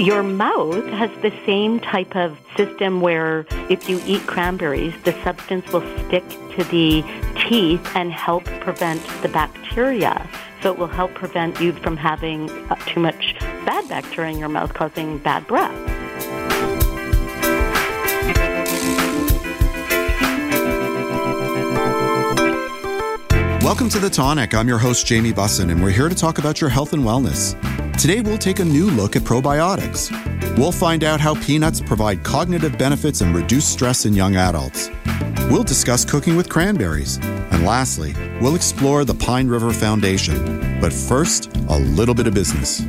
Your mouth has the same type of system where if you eat cranberries, the substance will stick to the teeth and help prevent the bacteria. So it will help prevent you from having uh, too much bad bacteria in your mouth causing bad breath. Welcome to The Tonic. I'm your host, Jamie Bussin, and we're here to talk about your health and wellness. Today, we'll take a new look at probiotics. We'll find out how peanuts provide cognitive benefits and reduce stress in young adults. We'll discuss cooking with cranberries. And lastly, we'll explore the Pine River Foundation. But first, a little bit of business.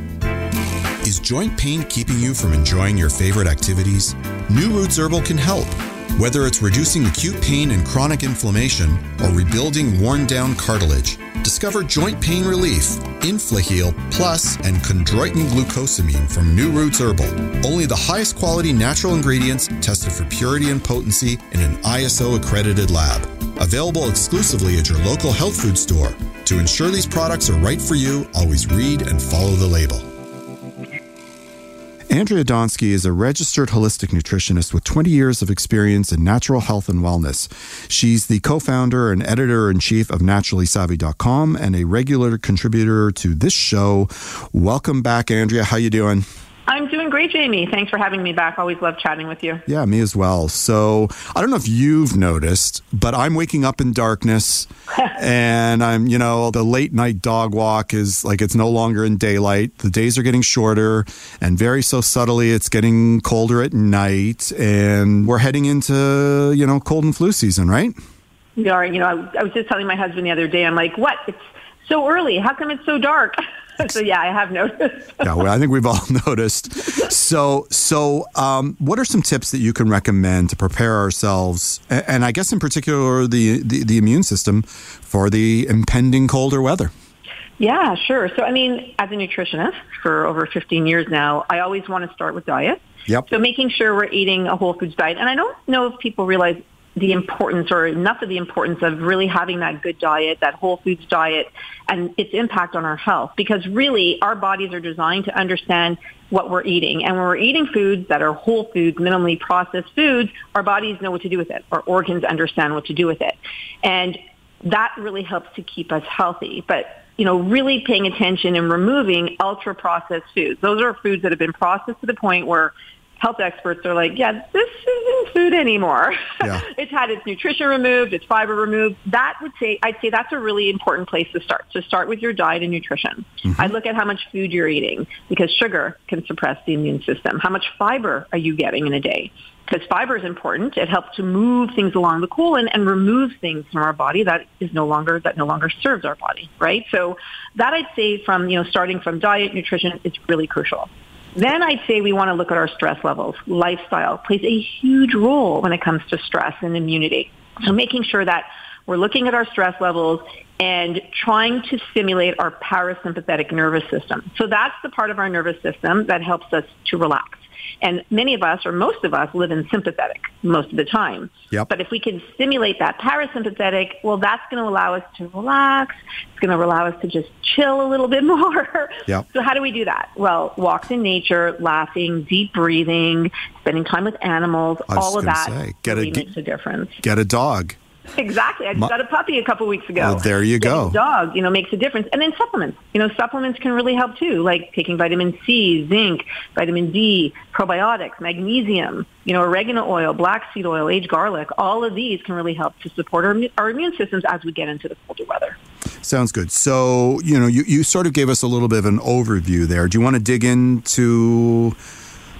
Is joint pain keeping you from enjoying your favorite activities? New Roots Herbal can help. Whether it's reducing acute pain and chronic inflammation or rebuilding worn down cartilage, discover joint pain relief, InflaHeal Plus, and chondroitin glucosamine from New Roots Herbal. Only the highest quality natural ingredients tested for purity and potency in an ISO accredited lab. Available exclusively at your local health food store. To ensure these products are right for you, always read and follow the label. Andrea Donsky is a registered holistic nutritionist with 20 years of experience in natural health and wellness. She's the co-founder and editor-in-chief of naturallysavvy.com and a regular contributor to this show. Welcome back, Andrea. How you doing? I'm doing great, Jamie. Thanks for having me back. Always love chatting with you. Yeah, me as well. So, I don't know if you've noticed, but I'm waking up in darkness and I'm, you know, the late night dog walk is like it's no longer in daylight. The days are getting shorter and very so subtly it's getting colder at night and we're heading into, you know, cold and flu season, right? We are. You know, I, I was just telling my husband the other day, I'm like, what? It's so early. How come it's so dark? so yeah, I have noticed. yeah, well, I think we've all noticed. So, so um, what are some tips that you can recommend to prepare ourselves, and I guess in particular the, the, the immune system, for the impending colder weather? Yeah, sure. So, I mean, as a nutritionist for over 15 years now, I always want to start with diet. Yep. So making sure we're eating a whole foods diet. And I don't know if people realize the importance or enough of the importance of really having that good diet, that whole foods diet and its impact on our health because really our bodies are designed to understand what we're eating. And when we're eating foods that are whole foods, minimally processed foods, our bodies know what to do with it. Our organs understand what to do with it. And that really helps to keep us healthy. But you know, really paying attention and removing ultra processed foods. Those are foods that have been processed to the point where health experts are like, yeah, this isn't food anymore. Yeah. it's had its nutrition removed, its fiber removed. That would say, I'd say that's a really important place to start. To start with your diet and nutrition. Mm-hmm. I'd look at how much food you're eating because sugar can suppress the immune system. How much fiber are you getting in a day? Because fiber is important. It helps to move things along the colon and remove things from our body that is no longer that no longer serves our body, right? So that I'd say from you know starting from diet, nutrition, is really crucial. Then I'd say we want to look at our stress levels. Lifestyle plays a huge role when it comes to stress and immunity. So making sure that we're looking at our stress levels and trying to stimulate our parasympathetic nervous system. So that's the part of our nervous system that helps us to relax. And many of us, or most of us, live in sympathetic most of the time. Yep. But if we can stimulate that parasympathetic, well, that's going to allow us to relax. It's going to allow us to just chill a little bit more. Yep. So how do we do that? Well, walks in nature, laughing, deep breathing, spending time with animals, all of that say, get really a, makes a difference. Get a dog. Exactly. I just My, got a puppy a couple weeks ago. Well, there you Getting go. Dog, you know, makes a difference. And then supplements. You know, supplements can really help too, like taking vitamin C, zinc, vitamin D, probiotics, magnesium, you know, oregano oil, black seed oil, aged garlic. All of these can really help to support our, our immune systems as we get into the colder weather. Sounds good. So, you know, you, you sort of gave us a little bit of an overview there. Do you want to dig into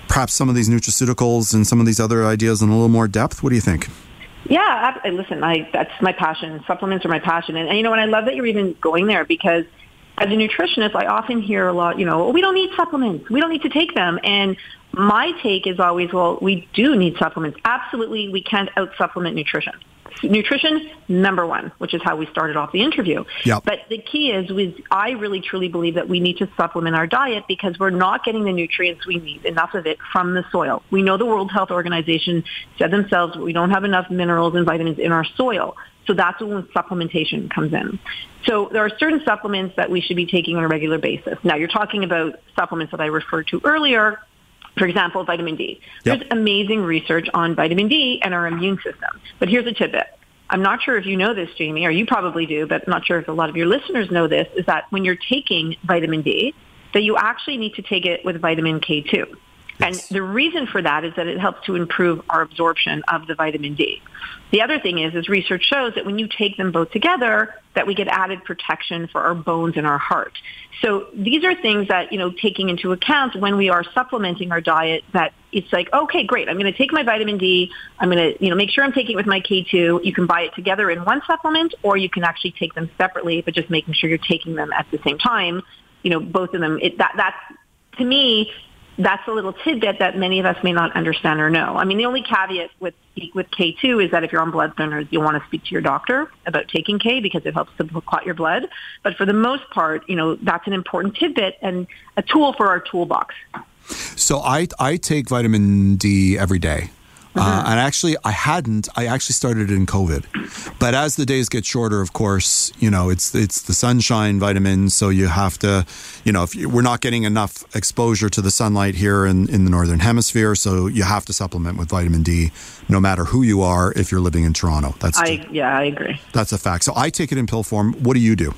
perhaps some of these nutraceuticals and some of these other ideas in a little more depth? What do you think? Yeah, I, listen, I, that's my passion. Supplements are my passion. And, and, you know, and I love that you're even going there because as a nutritionist, I often hear a lot, you know, oh, we don't need supplements. We don't need to take them. And my take is always, well, we do need supplements. Absolutely, we can't out-supplement nutrition. nutrition number one, which is how we started off the interview. Yep. But the key is, was I really truly believe that we need to supplement our diet because we're not getting the nutrients we need, enough of it from the soil. We know the World Health Organization said themselves we don't have enough minerals and vitamins in our soil. So that's when supplementation comes in. So there are certain supplements that we should be taking on a regular basis. Now you're talking about supplements that I referred to earlier, for example, vitamin D. Yep. There's amazing research on vitamin D and our immune system. But here's a tidbit. I'm not sure if you know this, Jamie, or you probably do, but I'm not sure if a lot of your listeners know this, is that when you're taking vitamin D, that you actually need to take it with vitamin K2. And the reason for that is that it helps to improve our absorption of the vitamin D. The other thing is, is research shows that when you take them both together, that we get added protection for our bones and our heart. So these are things that, you know, taking into account when we are supplementing our diet that it's like, okay, great. I'm going to take my vitamin D. I'm going to, you know, make sure I'm taking it with my K2. You can buy it together in one supplement or you can actually take them separately, but just making sure you're taking them at the same time. You know, both of them, it, that, that's, to me, that's a little tidbit that many of us may not understand or know. I mean, the only caveat with with K2 is that if you're on blood thinners, you'll want to speak to your doctor about taking K because it helps to clot your blood. But for the most part, you know, that's an important tidbit and a tool for our toolbox. So I I take vitamin D every day. Uh, and actually, I hadn't. I actually started it in COVID, but as the days get shorter, of course, you know it's it's the sunshine vitamins. So you have to, you know, if you, we're not getting enough exposure to the sunlight here in in the northern hemisphere, so you have to supplement with vitamin D, no matter who you are. If you're living in Toronto, that's I yeah, I agree. that's a fact. So I take it in pill form. What do you do?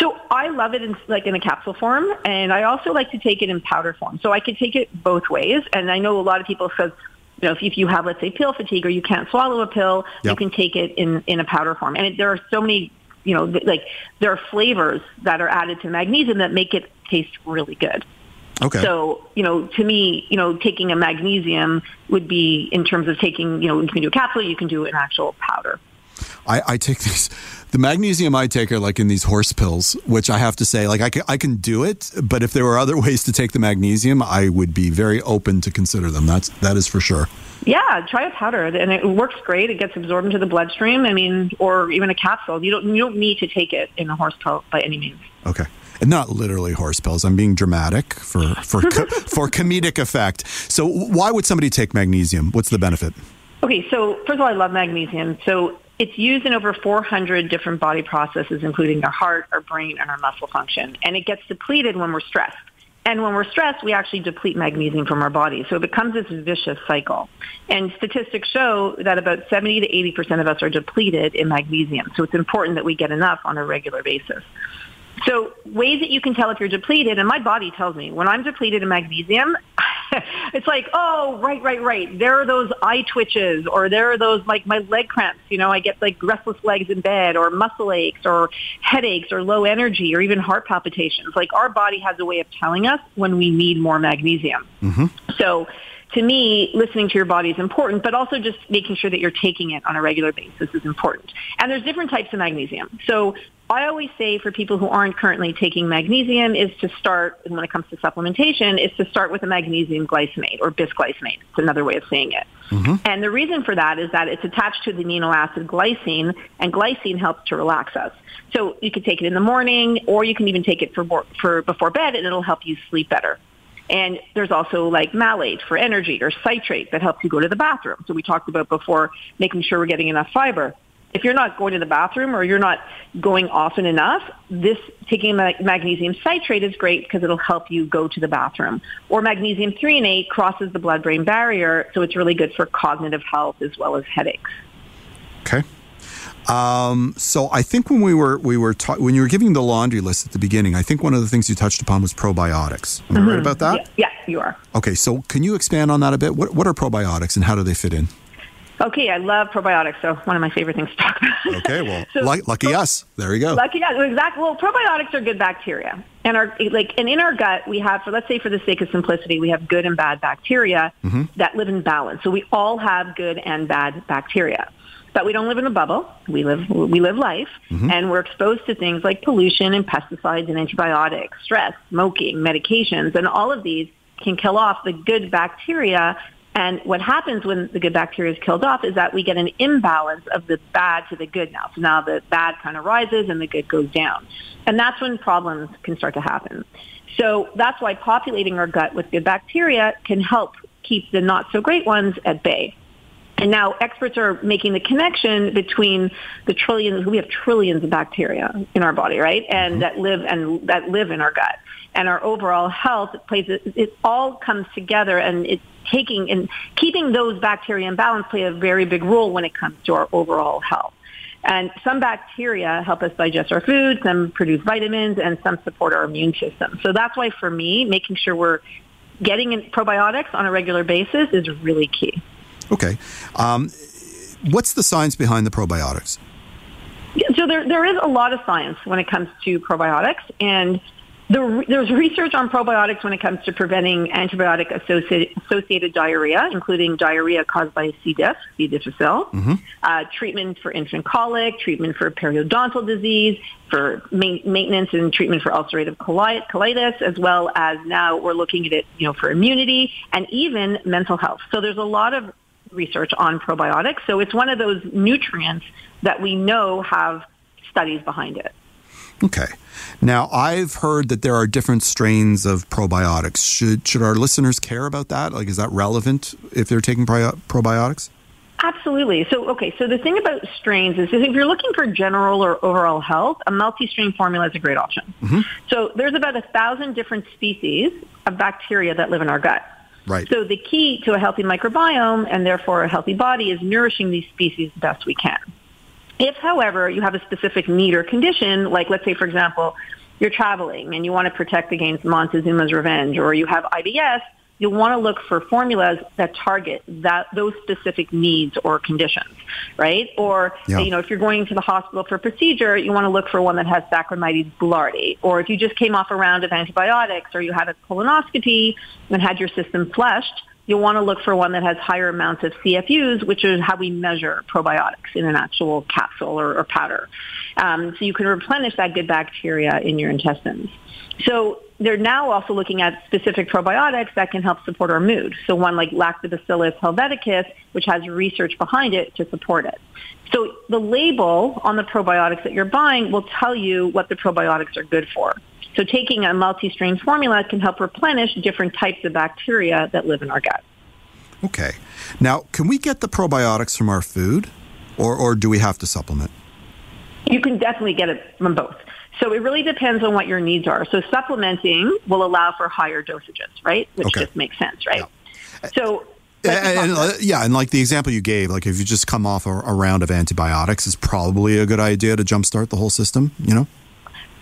So I love it in like in a capsule form, and I also like to take it in powder form. So I could take it both ways, and I know a lot of people says you know, if, if you have, let's say, pill fatigue or you can't swallow a pill, Yep. you can take it in, in a powder form. And it, there are so many, you know, th- like there are flavors that are added to magnesium that make it taste really good. Okay. So, you know, to me, you know, taking a magnesium would be in terms of taking, you know, you can do a capsule, you can do an actual powder. I, I take these. The magnesium I take are like in these horse pills, which I have to say, like I can, I can do it, but if there were other ways to take the magnesium, I would be very open to consider them. That's that is for sure. Yeah, try a powder, and it works great. It gets absorbed into the bloodstream. I mean, or even a capsule. You don't you don't need to take it in a horse pill by any means. Okay. And not literally horse pills. I'm being dramatic for for co- for comedic effect. So why would somebody take magnesium? What's the benefit? Okay, so first of all, I love magnesium. So it's used in over 400 different body processes, including our heart, our brain, and our muscle function. And it gets depleted when we're stressed. And when we're stressed, we actually deplete magnesium from our body. So it becomes this vicious cycle. And statistics show that about 70 to 80% of us are depleted in magnesium. So it's important that we get enough on a regular basis. So ways that you can tell if you're depleted, and my body tells me when I'm depleted in magnesium, it's like, oh, right, right, right. There are those eye twitches, or there are those like my leg cramps. You know, I get like restless legs in bed, or muscle aches, or headaches, or low energy, or even heart palpitations. Like our body has a way of telling us when we need more magnesium. Mm-hmm. So to me, listening to your body is important, but also just making sure that you're taking it on a regular basis is important. And there's different types of magnesium. So I always say for people who aren't currently taking magnesium is to start, when it comes to supplementation, is to start with a magnesium glycinate or bisglycinate. It's another way of saying it. Mm-hmm. And the reason for that is that it's attached to the amino acid glycine, and glycine helps to relax us. So you can take it in the morning, or you can even take it for, for before bed, and it'll help you sleep better. And there's also like malate for energy or citrate that helps you go to the bathroom. So we talked about before making sure we're getting enough fiber. If you're not going to the bathroom or you're not going often enough, this taking ma- magnesium citrate is great because it'll help you go to the bathroom. Or magnesium threonate crosses the blood-brain barrier, so it's really good for cognitive health as well as headaches. Okay. Um, so I think when we were we were ta- when you were giving the laundry list at the beginning, I think one of the things you touched upon was probiotics. Am I right about that? Yeah, yeah, you are. Okay, so can you expand on that a bit? What what are probiotics and how do they fit in? Okay, I love probiotics, so one of my favorite things to talk about. Okay, well, So- lu- lucky us. There we go. Lucky, yeah, exactly. Well, probiotics are good bacteria, and our like, and in our gut we have, for let's say, for the sake of simplicity, we have good and bad bacteria that live in balance. So we all have good and bad bacteria, but we don't live in a bubble. We live we live life, mm-hmm. and we're exposed to things like pollution and pesticides and antibiotics, stress, smoking, medications, and all of these can kill off the good bacteria And what happens when the good bacteria is killed off is that we get an imbalance of the bad to the good now. So now the bad kind of rises and the good goes down. And that's when problems can start to happen. So that's why populating our gut with good bacteria can help keep the not so great ones at bay. And now experts are making the connection between the trillions, we have trillions of bacteria in our body, right? And mm-hmm. that live and that live in our gut. And our overall health plays, it, it all comes together and it's taking and keeping those bacteria in balance play a very big role when it comes to our overall health. And some bacteria help us digest our food, some produce vitamins, and some support our immune system. So that's why for me, making sure we're getting probiotics on a regular basis is really key. Okay. Um, what's the science behind the probiotics? So there, there is a lot of science when it comes to probiotics, and the, there's research on probiotics when it comes to preventing antibiotic associated, associated diarrhea, including diarrhea caused by C. diff, C. difficile, mm-hmm. uh, treatment for infant colic, treatment for periodontal disease, for ma- maintenance and treatment for ulcerative colitis, as well as now we're looking at it, you know, for immunity and even mental health. So there's a lot of research on probiotics. So it's one of those nutrients that we know have studies behind it. Okay. Now, I've heard that there are different strains of probiotics. Should should our listeners care about that? Like, is that relevant if they're taking probiotics? Absolutely. So, okay. So the thing about strains is if you're looking for general or overall health, a multi-strain formula is a great option. Mm-hmm. So there's about a thousand different species of bacteria that live in our gut. Right. So the key to a healthy microbiome and therefore a healthy body is nourishing these species the best we can. If, however, you have a specific need or condition, like let's say, for example, you're traveling and you want to protect against Montezuma's revenge, or you have IBS, you'll want to look for formulas that target that those specific needs or conditions, right? Or yeah. you know, if you're going to the hospital for a procedure, you want to look for one that has Saccharomyces boulardii. Or if you just came off a round of antibiotics, or you had a colonoscopy and had your system flushed, you'll want to look for one that has higher amounts of CFUs, which is how we measure probiotics in an actual capsule or, or powder. Um, so you can replenish that good bacteria in your intestines. So they're now also looking at specific probiotics that can help support our mood. So one like Lactobacillus helveticus, which has research behind it to support it. So the label on the probiotics that you're buying will tell you what the probiotics are good for. So taking a multi-strain formula can help replenish different types of bacteria that live in our gut. Okay. Now, can we get the probiotics from our food or, or do we have to supplement? You can definitely get it from both. So it really depends on what your needs are. So supplementing will allow for higher dosages, right? Which okay. just makes sense, right? Yeah. So and, and, yeah, and like the example you gave, like if you just come off a, a round of antibiotics, it's probably a good idea to jumpstart the whole system. You know.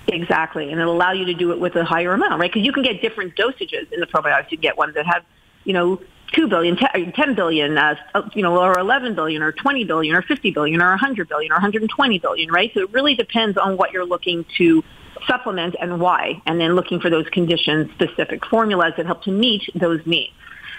Exactly, and it'll allow you to do it with a higher amount, right? Because you can get different dosages in the probiotics. You get ones that have, you know, 2 billion, 10 billion, uh, you know, or 11 billion or 20 billion or 50 billion or a 100 billion or 120 billion, right? So it really depends on what you're looking to supplement and why, and then looking for those condition specific formulas that help to meet those needs.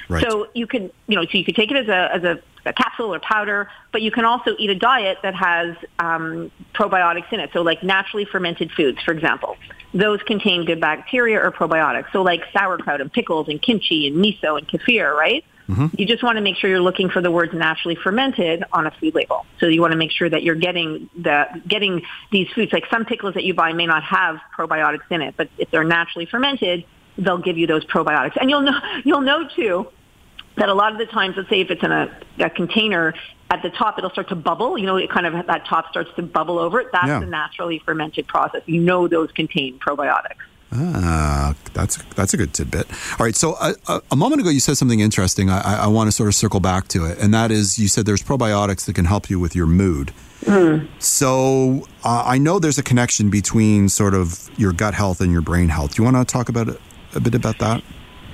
Right. So you can, you know, so you could take it as a, as a a capsule or powder, but you can also eat a diet that has um, probiotics in it. So like naturally fermented foods, for example. Those contain good bacteria or probiotics. So like sauerkraut and pickles and kimchi and miso and kefir, right? Mm-hmm. You just want to make sure you're looking for the words naturally fermented on a food label. So you want to make sure that you're getting the getting these foods. Like some pickles that you buy may not have probiotics in it, but if they're naturally fermented, they'll give you those probiotics. And you'll know you'll know too that a lot of the times, let's say if it's in a, a container, at the top it'll start to bubble. You know, it kind of that top starts to bubble over. It. That's yeah. the naturally fermented process. You know those contain probiotics. Ah, that's that's a good tidbit. All right, so a, uh, uh, a moment ago you said something interesting. I, I, want to sort of circle back to it, and that is you said there's probiotics that can help you with your mood. Mm. So uh, I know there's a connection between sort of your gut health and your brain health. Do you want to talk about a bit about that?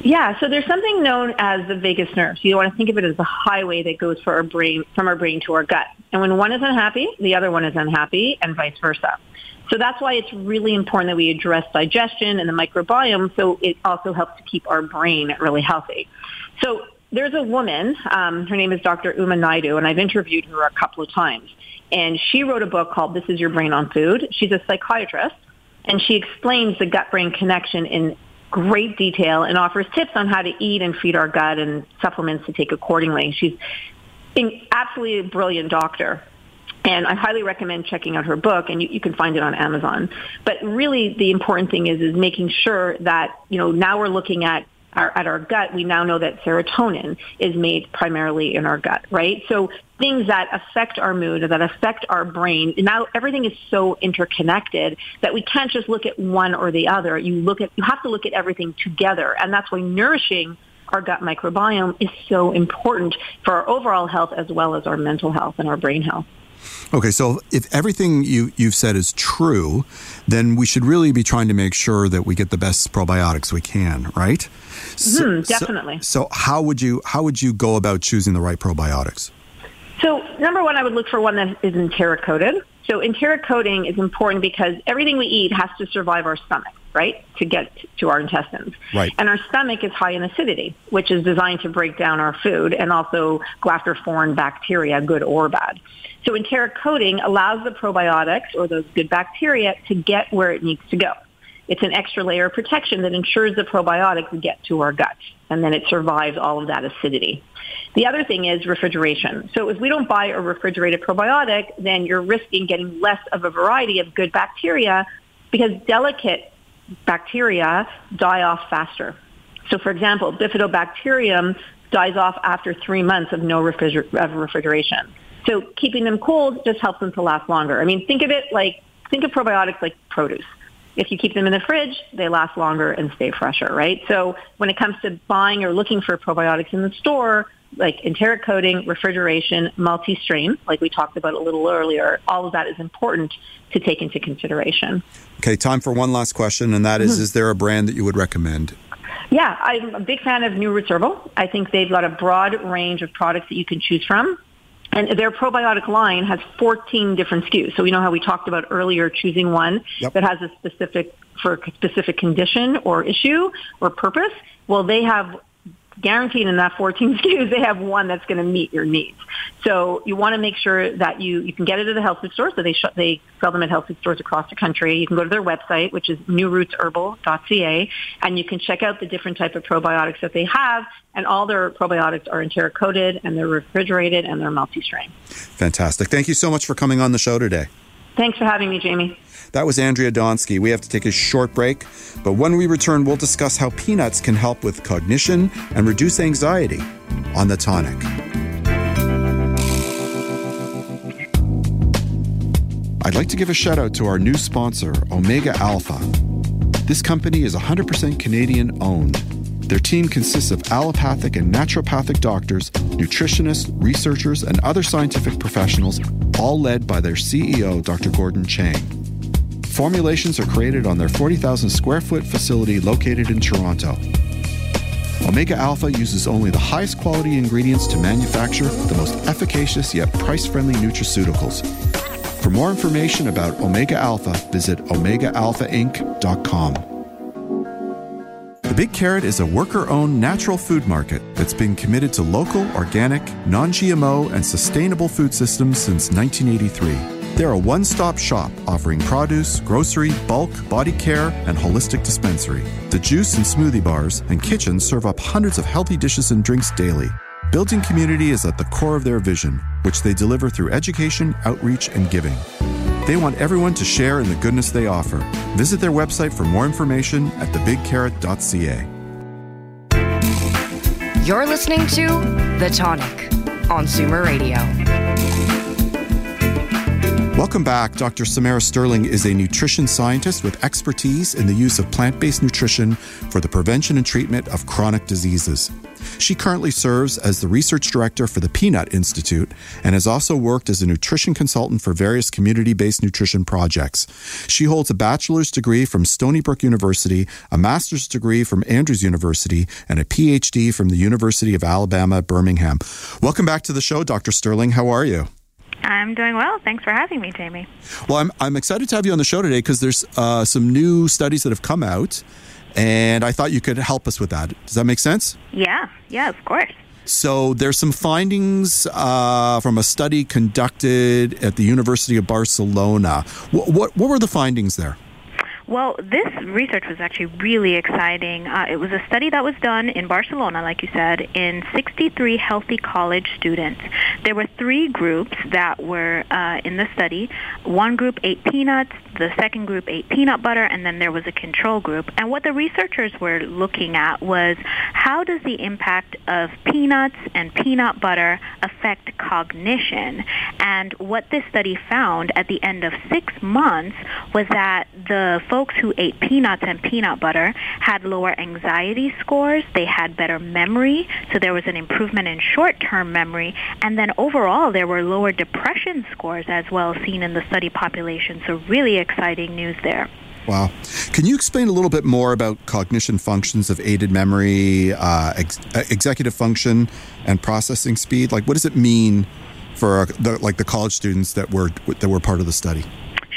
Yeah, so there's something known as the vagus nerve. So you want to think of it as the highway that goes for our brain, from our brain to our gut. And when one is unhappy, the other one is unhappy, and vice versa. So that's why it's really important that we address digestion and the microbiome so it also helps to keep our brain really healthy. So there's a woman, um, her name is Dr. Uma Naidoo, and I've interviewed her a couple of times. And she wrote a book called This is Your Brain on Food. She's a psychiatrist, and she explains the gut-brain connection in great detail and offers tips on how to eat and feed our gut and supplements to take accordingly. She's an absolutely brilliant doctor. And I highly recommend checking out her book, and you, you, can find it on Amazon. But really, the important thing is is making sure that you know now we're looking at our, at our gut. We now know that serotonin is made primarily in our gut, right? So things that affect our mood, that affect our brain. Now everything is so interconnected that we can't just look at one or the other. You look at you have to look at everything together, and that's why nourishing our gut microbiome is so important for our overall health as well as our mental health and our brain health. Okay, so if everything you, you've said is true, then we should really be trying to make sure that we get the best probiotics we can, right? So, mm, definitely. So, so, how would you how would you go about choosing the right probiotics? So number one, I would look for one that is enteric coated. So enteric coating is important because everything we eat has to survive our stomach, right, to get to our intestines. Right. And our stomach is high in acidity, which is designed to break down our food and also go after foreign bacteria, good or bad. So enteric coating allows the probiotics or those good bacteria to get where it needs to go. It's an extra layer of protection that ensures the probiotics get to our gut and then it survives all of that acidity. The other thing is refrigeration. So if we don't buy a refrigerated probiotic, then you're risking getting less of a variety of good bacteria because delicate bacteria die off faster. So for example, bifidobacterium dies off after three months of no refriger- of refrigeration. So keeping them cold just helps them to last longer. I mean, think of it like, think of probiotics like produce. If you keep them in the fridge, they last longer and stay fresher, right? So when it comes to buying or looking for probiotics in the store, like enteric coating, refrigeration, multi-strain, like we talked about a little earlier, all of that is important to take into consideration. Okay, time for one last question, and that is, mm-hmm. is there a brand that you would recommend? Yeah, I'm a big fan of New Roots Herbal. I think they've got a broad range of products that you can choose from. And their probiotic line has 14 different SKUs. So you know how we talked about earlier choosing one yep. that has a specific for a specific condition or issue or purpose. Well, they have guaranteed in that 14 SKUs, they have one that's going to meet your needs. So you want to make sure that you, you can get it at a health food store. So they, sh- they sell them at health food stores across the country. You can go to their website, which is newrootsherbal.ca, and you can check out the different type of probiotics that they have. And all their probiotics are enteric coated and they're refrigerated and they're multi-strain. Fantastic. Thank you so much for coming on the show today. Thanks for having me, Jamie. That was Andrea Donsky. We have to take a short break, but when we return, we'll discuss how peanuts can help with cognition and reduce anxiety on the tonic. I'd like to give a shout out to our new sponsor, Omega Alpha. This company is 100% Canadian owned. Their team consists of allopathic and naturopathic doctors, nutritionists, researchers, and other scientific professionals, all led by their CEO, Dr. Gordon Chang. Formulations are created on their 40,000 square foot facility located in Toronto. Omega Alpha uses only the highest quality ingredients to manufacture the most efficacious yet price friendly nutraceuticals. For more information about Omega Alpha, visit OmegaAlphaInc.com. The Big Carrot is a worker owned natural food market that's been committed to local, organic, non GMO, and sustainable food systems since 1983. They're a one stop shop offering produce, grocery, bulk, body care, and holistic dispensary. The juice and smoothie bars and kitchens serve up hundreds of healthy dishes and drinks daily. Building community is at the core of their vision, which they deliver through education, outreach, and giving. They want everyone to share in the goodness they offer. Visit their website for more information at thebigcarrot.ca. You're listening to The Tonic on Zoomer Radio. Welcome back. Dr. Samara Sterling is a nutrition scientist with expertise in the use of plant based nutrition for the prevention and treatment of chronic diseases. She currently serves as the research director for the Peanut Institute and has also worked as a nutrition consultant for various community based nutrition projects. She holds a bachelor's degree from Stony Brook University, a master's degree from Andrews University, and a PhD from the University of Alabama, Birmingham. Welcome back to the show, Dr. Sterling. How are you? I'm doing well. Thanks for having me, Jamie. Well, I'm, I'm excited to have you on the show today because there's uh, some new studies that have come out, and I thought you could help us with that. Does that make sense? Yeah, yeah, of course. So there's some findings uh, from a study conducted at the University of Barcelona. What, what, what were the findings there? Well, this research was actually really exciting. Uh, it was a study that was done in Barcelona, like you said, in 63 healthy college students. There were three groups that were uh, in the study. One group ate peanuts, the second group ate peanut butter, and then there was a control group. And what the researchers were looking at was how does the impact of peanuts and peanut butter affect cognition? And what this study found at the end of six months was that the folks who ate peanuts and peanut butter had lower anxiety scores, they had better memory, so there was an improvement in short-term memory, and then overall there were lower depression scores as well seen in the study population. So really exciting news there. Wow. Can you explain a little bit more about cognition functions of aided memory, uh, ex- uh, executive function, and processing speed? Like, what does it mean for the, like the college students that were that were part of the study?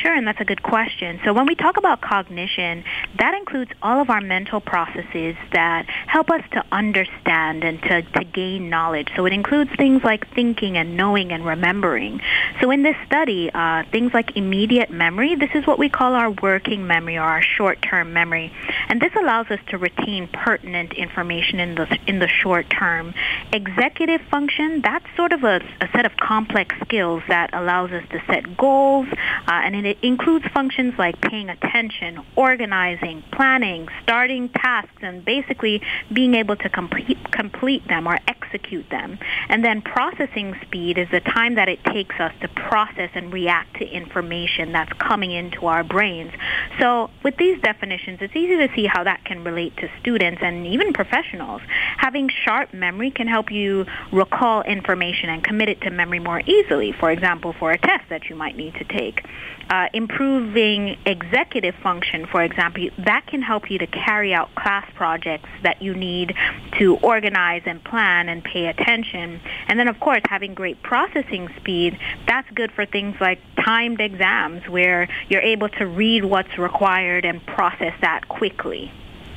Sure, and that's a good question. So when we talk about cognition, that includes all of our mental processes that help us to understand and to, to gain knowledge. So it includes things like thinking and knowing and remembering. So in this study, uh, things like immediate memory, this is what we call our working memory or our short-term memory. And this allows us to retain pertinent information in the, in the short term. Executive function, that's sort of a, a set of complex skills that allows us to set goals, uh, and it it includes functions like paying attention, organizing, planning, starting tasks, and basically being able to complete, complete them or execute them. And then processing speed is the time that it takes us to process and react to information that's coming into our brains. So with these definitions, it's easy to see how that can relate to students and even professionals. Having sharp memory can help you recall information and commit it to memory more easily, for example, for a test that you might need to take uh, improving executive function, for example, that can help you to carry out class projects that you need to organize and plan and pay attention. And then, of course, having great processing speed, that's good for things like timed exams where you're able to read what's required and process that quickly.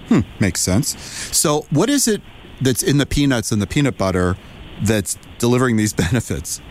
Hmm, makes sense. So, what is it that's in the peanuts and the peanut butter that's delivering these benefits?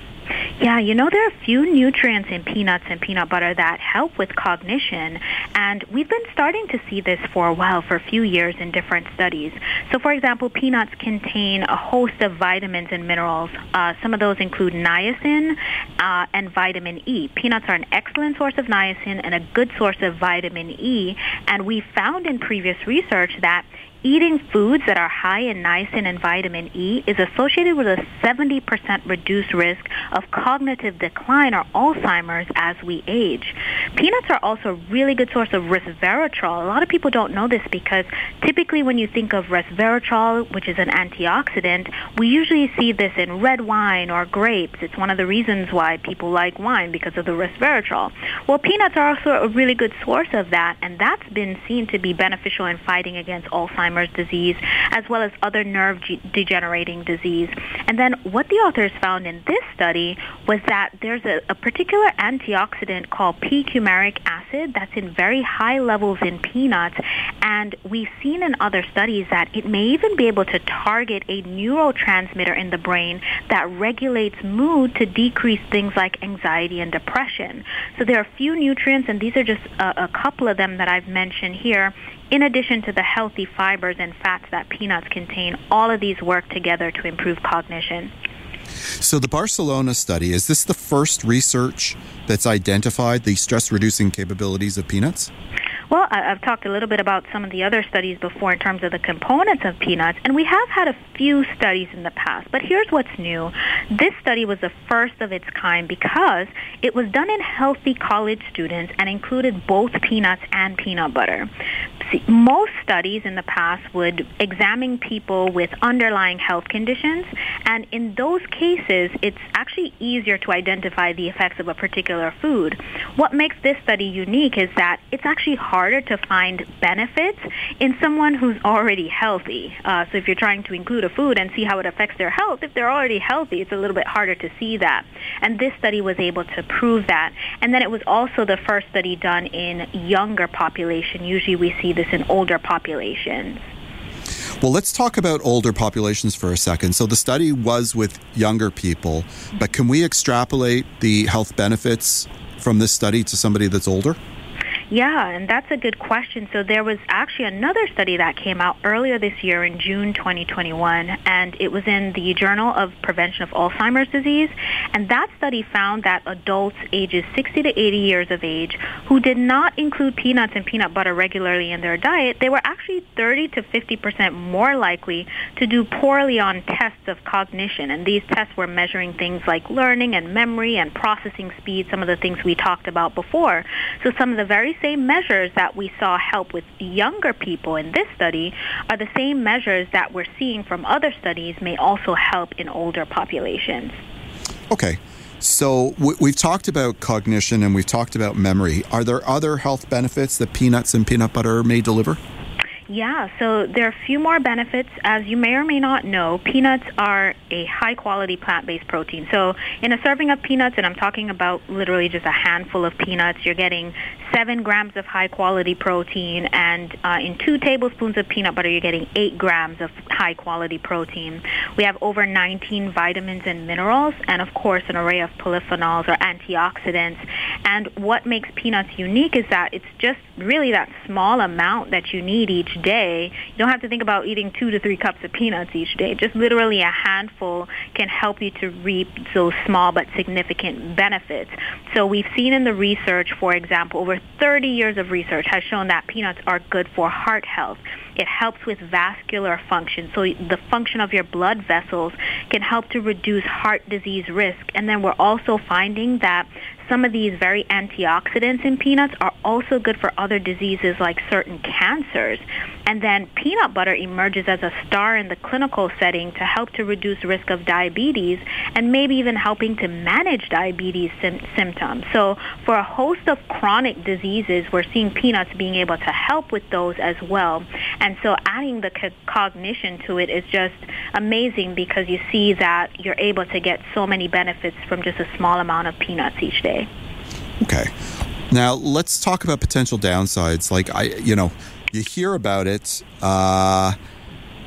Yeah, you know, there are a few nutrients in peanuts and peanut butter that help with cognition, and we've been starting to see this for a while, for a few years in different studies. So, for example, peanuts contain a host of vitamins and minerals. Uh, some of those include niacin uh, and vitamin E. Peanuts are an excellent source of niacin and a good source of vitamin E, and we found in previous research that eating foods that are high in niacin and vitamin E is associated with a 70% reduced risk of cognitive decline or Alzheimer's as we age. Peanuts are also a really good source of resveratrol. A lot of people don't know this because typically when you think of resveratrol, which is an antioxidant, we usually see this in red wine or grapes. It's one of the reasons why people like wine because of the resveratrol. Well, peanuts are also a really good source of that, and that's been seen to be beneficial in fighting against Alzheimer's Alzheimer's disease, as well as other nerve degenerating disease. And then what the authors found in this study was that there's a, a particular antioxidant called p-coumaric acid that's in very high levels in peanuts. And we've seen in other studies that it may even be able to target a neurotransmitter in the brain that regulates mood to decrease things like anxiety and depression. So there are a few nutrients, and these are just a, a couple of them that I've mentioned here in addition to the healthy fibers and fats that peanuts contain, all of these work together to improve cognition. So, the Barcelona study, is this the first research that's identified the stress reducing capabilities of peanuts? Well, I've talked a little bit about some of the other studies before in terms of the components of peanuts, and we have had a few studies in the past. But here's what's new. This study was the first of its kind because it was done in healthy college students and included both peanuts and peanut butter. See, most studies in the past would examine people with underlying health conditions, and in those cases, it's actually easier to identify the effects of a particular food. What makes this study unique is that it's actually harder to find benefits in someone who's already healthy. Uh, so if you're trying to include a food and see how it affects their health, if they're already healthy, it's a little bit harder to see that. And this study was able to prove that. And then it was also the first study done in younger population. Usually we see this in older populations. Well, let's talk about older populations for a second. So the study was with younger people, but can we extrapolate the health benefits from this study to somebody that's older? Yeah, and that's a good question. So there was actually another study that came out earlier this year in June 2021, and it was in the Journal of Prevention of Alzheimer's Disease. And that study found that adults ages 60 to 80 years of age who did not include peanuts and peanut butter regularly in their diet, they were actually 30 to 50 percent more likely to do poorly on tests of cognition. And these tests were measuring things like learning and memory and processing speed, some of the things we talked about before. So some of the very same measures that we saw help with younger people in this study are the same measures that we're seeing from other studies may also help in older populations. Okay. So we've talked about cognition and we've talked about memory. Are there other health benefits that peanuts and peanut butter may deliver? Yeah, so there are a few more benefits. As you may or may not know, peanuts are a high quality plant based protein. So in a serving of peanuts, and I'm talking about literally just a handful of peanuts, you're getting seven grams of high quality protein, and uh, in two tablespoons of peanut butter, you're getting eight grams of high quality protein. We have over 19 vitamins and minerals, and of course, an array of polyphenols or antioxidants. And what makes peanuts unique is that it's just really that small amount that you need each day. You don't have to think about eating two to three cups of peanuts each day. Just literally a handful can help you to reap those small but significant benefits. So we've seen in the research, for example, over 30 years of research has shown that peanuts are good for heart health. It helps with vascular function. So the function of your blood vessels can help to reduce heart disease risk. And then we're also finding that some of these very antioxidants in peanuts are also good for other diseases like certain cancers. And then peanut butter emerges as a star in the clinical setting to help to reduce risk of diabetes and maybe even helping to manage diabetes sim- symptoms. So for a host of chronic diseases, we're seeing peanuts being able to help with those as well. So adding the co- cognition to it is just amazing because you see that you're able to get so many benefits from just a small amount of peanuts each day. Okay. Now let's talk about potential downsides. Like I, you know, you hear about it uh,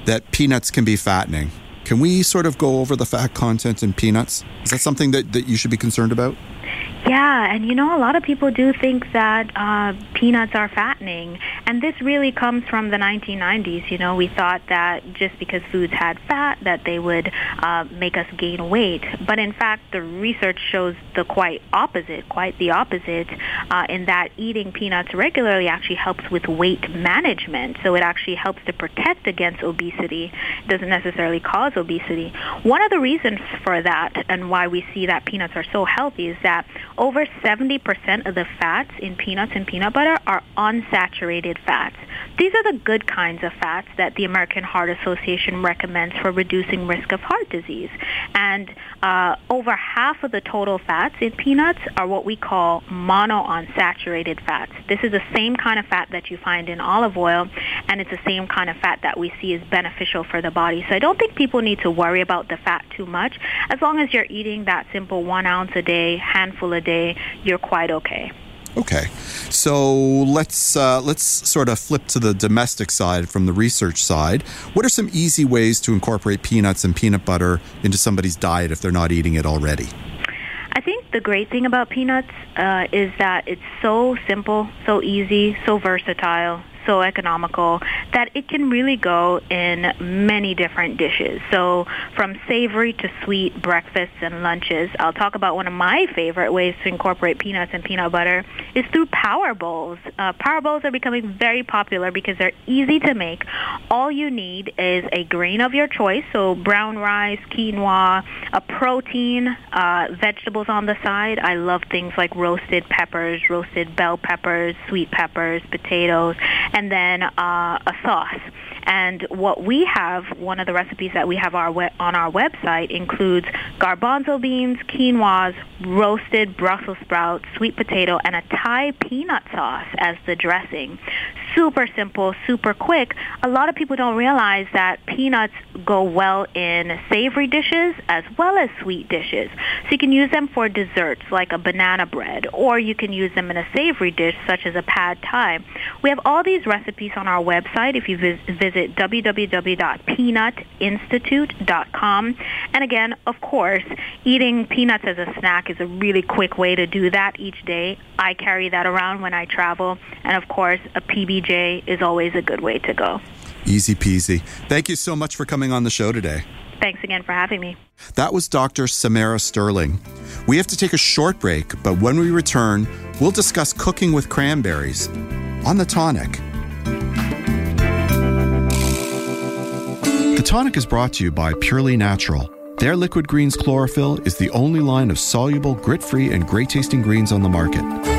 that peanuts can be fattening. Can we sort of go over the fat content in peanuts? Is that something that, that you should be concerned about? Yeah, and you know, a lot of people do think that uh, peanuts are fattening. And this really comes from the 1990s. You know, we thought that just because foods had fat, that they would uh, make us gain weight. But in fact, the research shows the quite opposite, quite the opposite, uh, in that eating peanuts regularly actually helps with weight management. So it actually helps to protect against obesity. It doesn't necessarily cause obesity. One of the reasons for that and why we see that peanuts are so healthy is that over 70% of the fats in peanuts and peanut butter are unsaturated fats. These are the good kinds of fats that the American Heart Association recommends for reducing risk of heart disease. And uh, over half of the total fats in peanuts are what we call monounsaturated fats. This is the same kind of fat that you find in olive oil, and it's the same kind of fat that we see is beneficial for the body. So I don't think people need to worry about the fat too much. As long as you're eating that simple one ounce a day, handful a day, you're quite okay. Okay, so let's uh, let's sort of flip to the domestic side from the research side. What are some easy ways to incorporate peanuts and peanut butter into somebody's diet if they're not eating it already? I think the great thing about peanuts uh, is that it's so simple, so easy, so versatile, so economical that it can really go in many different dishes. So from savory to sweet breakfasts and lunches. I'll talk about one of my favorite ways to incorporate peanuts and peanut butter is through power bowls. Uh, power bowls are becoming very popular because they're easy to make. All you need is a grain of your choice, so brown rice, quinoa, a protein, uh, vegetables on the side. I love things like roasted peppers, roasted bell peppers, sweet peppers, potatoes, then uh, a sauce. And what we have, one of the recipes that we have our we- on our website includes garbanzo beans, quinoas, roasted Brussels sprouts, sweet potato, and a Thai peanut sauce as the dressing. Super simple, super quick, a lot of people don't realize that peanuts go well in savory dishes as well as sweet dishes. So you can use them for desserts like a banana bread, or you can use them in a savory dish such as a pad thai. We have all these recipes on our website if you visit www.peanutinstitute.com. And again, of course, eating peanuts as a snack is a really quick way to do that each day. I carry that around when I travel. And of course, a PBJ is always a good way to go. Easy peasy. Thank you so much for coming on the show today. Thanks again for having me. That was Dr. Samara Sterling. We have to take a short break, but when we return, we'll discuss cooking with cranberries on the tonic. The tonic is brought to you by Purely Natural. Their Liquid Greens Chlorophyll is the only line of soluble, grit free, and great tasting greens on the market.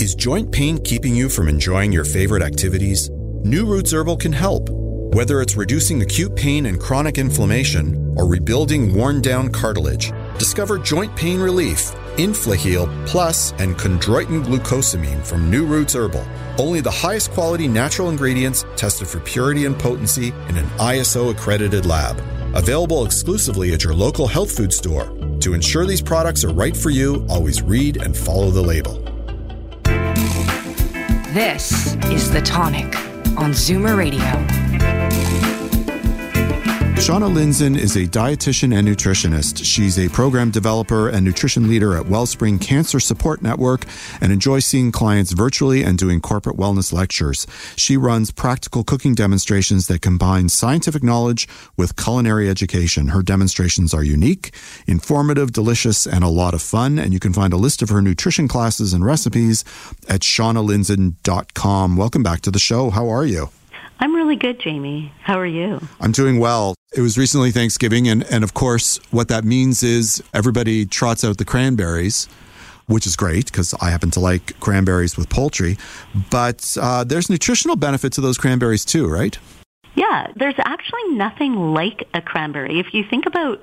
Is joint pain keeping you from enjoying your favorite activities? New Roots Herbal can help. Whether it's reducing acute pain and chronic inflammation or rebuilding worn down cartilage, discover joint pain relief, Inflaheal Plus, and chondroitin glucosamine from New Roots Herbal. Only the highest quality natural ingredients tested for purity and potency in an ISO accredited lab. Available exclusively at your local health food store. To ensure these products are right for you, always read and follow the label. This is The Tonic on Zoomer Radio. Shauna Lindzon is a dietitian and nutritionist. She's a program developer and nutrition leader at Wellspring Cancer Support Network and enjoys seeing clients virtually and doing corporate wellness lectures. She runs practical cooking demonstrations that combine scientific knowledge with culinary education. Her demonstrations are unique, informative, delicious, and a lot of fun. And you can find a list of her nutrition classes and recipes at shaunalindzon.com. Welcome back to the show. How are you? I'm really good, Jamie. How are you? I'm doing well. It was recently Thanksgiving, and, and of course, what that means is everybody trots out the cranberries, which is great because I happen to like cranberries with poultry. But uh, there's nutritional benefit to those cranberries too, right? Yeah, there's actually nothing like a cranberry. If you think about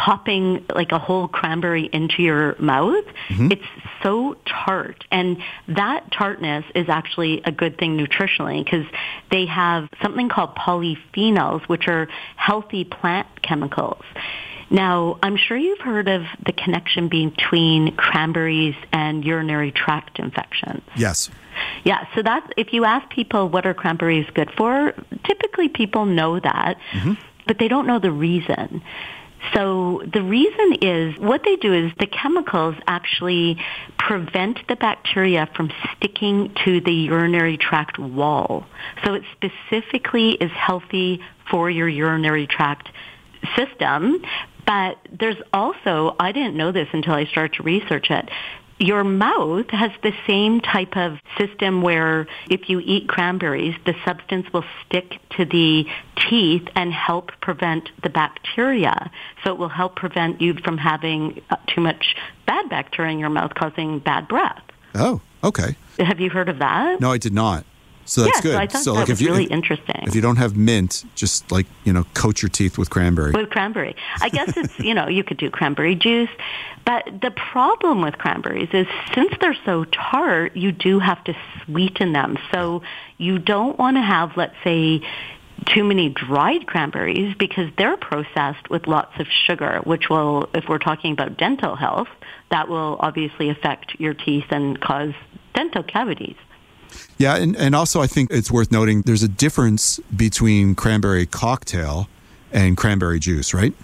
popping like a whole cranberry into your mouth, mm-hmm. it's so tart. And that tartness is actually a good thing nutritionally because they have something called polyphenols, which are healthy plant chemicals. Now, I'm sure you've heard of the connection between cranberries and urinary tract infections. Yes. Yeah, so that's if you ask people what are cranberries good for, typically people know that, mm-hmm. but they don't know the reason. So the reason is what they do is the chemicals actually prevent the bacteria from sticking to the urinary tract wall. So it specifically is healthy for your urinary tract system. But there's also, I didn't know this until I started to research it, your mouth has the same type of system where if you eat cranberries, the substance will stick to the teeth and help prevent the bacteria. So it will help prevent you from having uh, too much bad bacteria in your mouth causing bad breath. Oh, okay. Have you heard of that? No, I did not. So that's yeah, good. So I thought so that like was if you really if, interesting. If you don't have mint, just like you know, coat your teeth with cranberry. With cranberry, I guess it's you know you could do cranberry juice, but the problem with cranberries is since they're so tart, you do have to sweeten them. So you don't want to have, let's say, too many dried cranberries because they're processed with lots of sugar, which will, if we're talking about dental health, that will obviously affect your teeth and cause dental cavities. Yeah, and, and also I think it's worth noting there's a difference between cranberry cocktail and cranberry juice, right?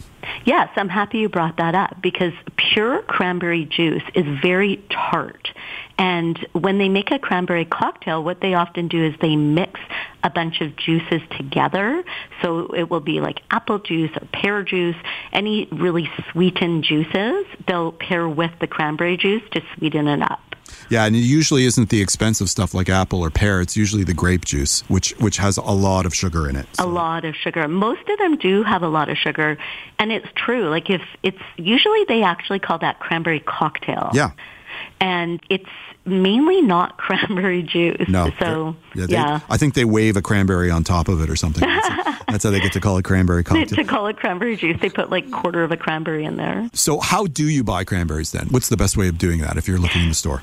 Yes, I'm happy you brought that up because pure cranberry juice is very tart. And when they make a cranberry cocktail, what they often do is they mix a bunch of juices together. So it will be like apple juice or pear juice, any really sweetened juices, they'll pair with the cranberry juice to sweeten it up. Yeah, and it usually isn't the expensive stuff like apple or pear. It's usually the grape juice, which which has a lot of sugar in it. A lot of sugar. Most of them do have a lot of sugar, and it's true. Like if it's usually they actually call that cranberry cocktail. Yeah. And it's mainly not cranberry juice. No. So Yeah, yeah. I think they wave a cranberry on top of it or something. That's, that's how they get to call it cranberry cocktail. to call it cranberry juice, they put like quarter of a cranberry in there. So, how do you buy cranberries then? What's the best way of doing that if you're looking in the store?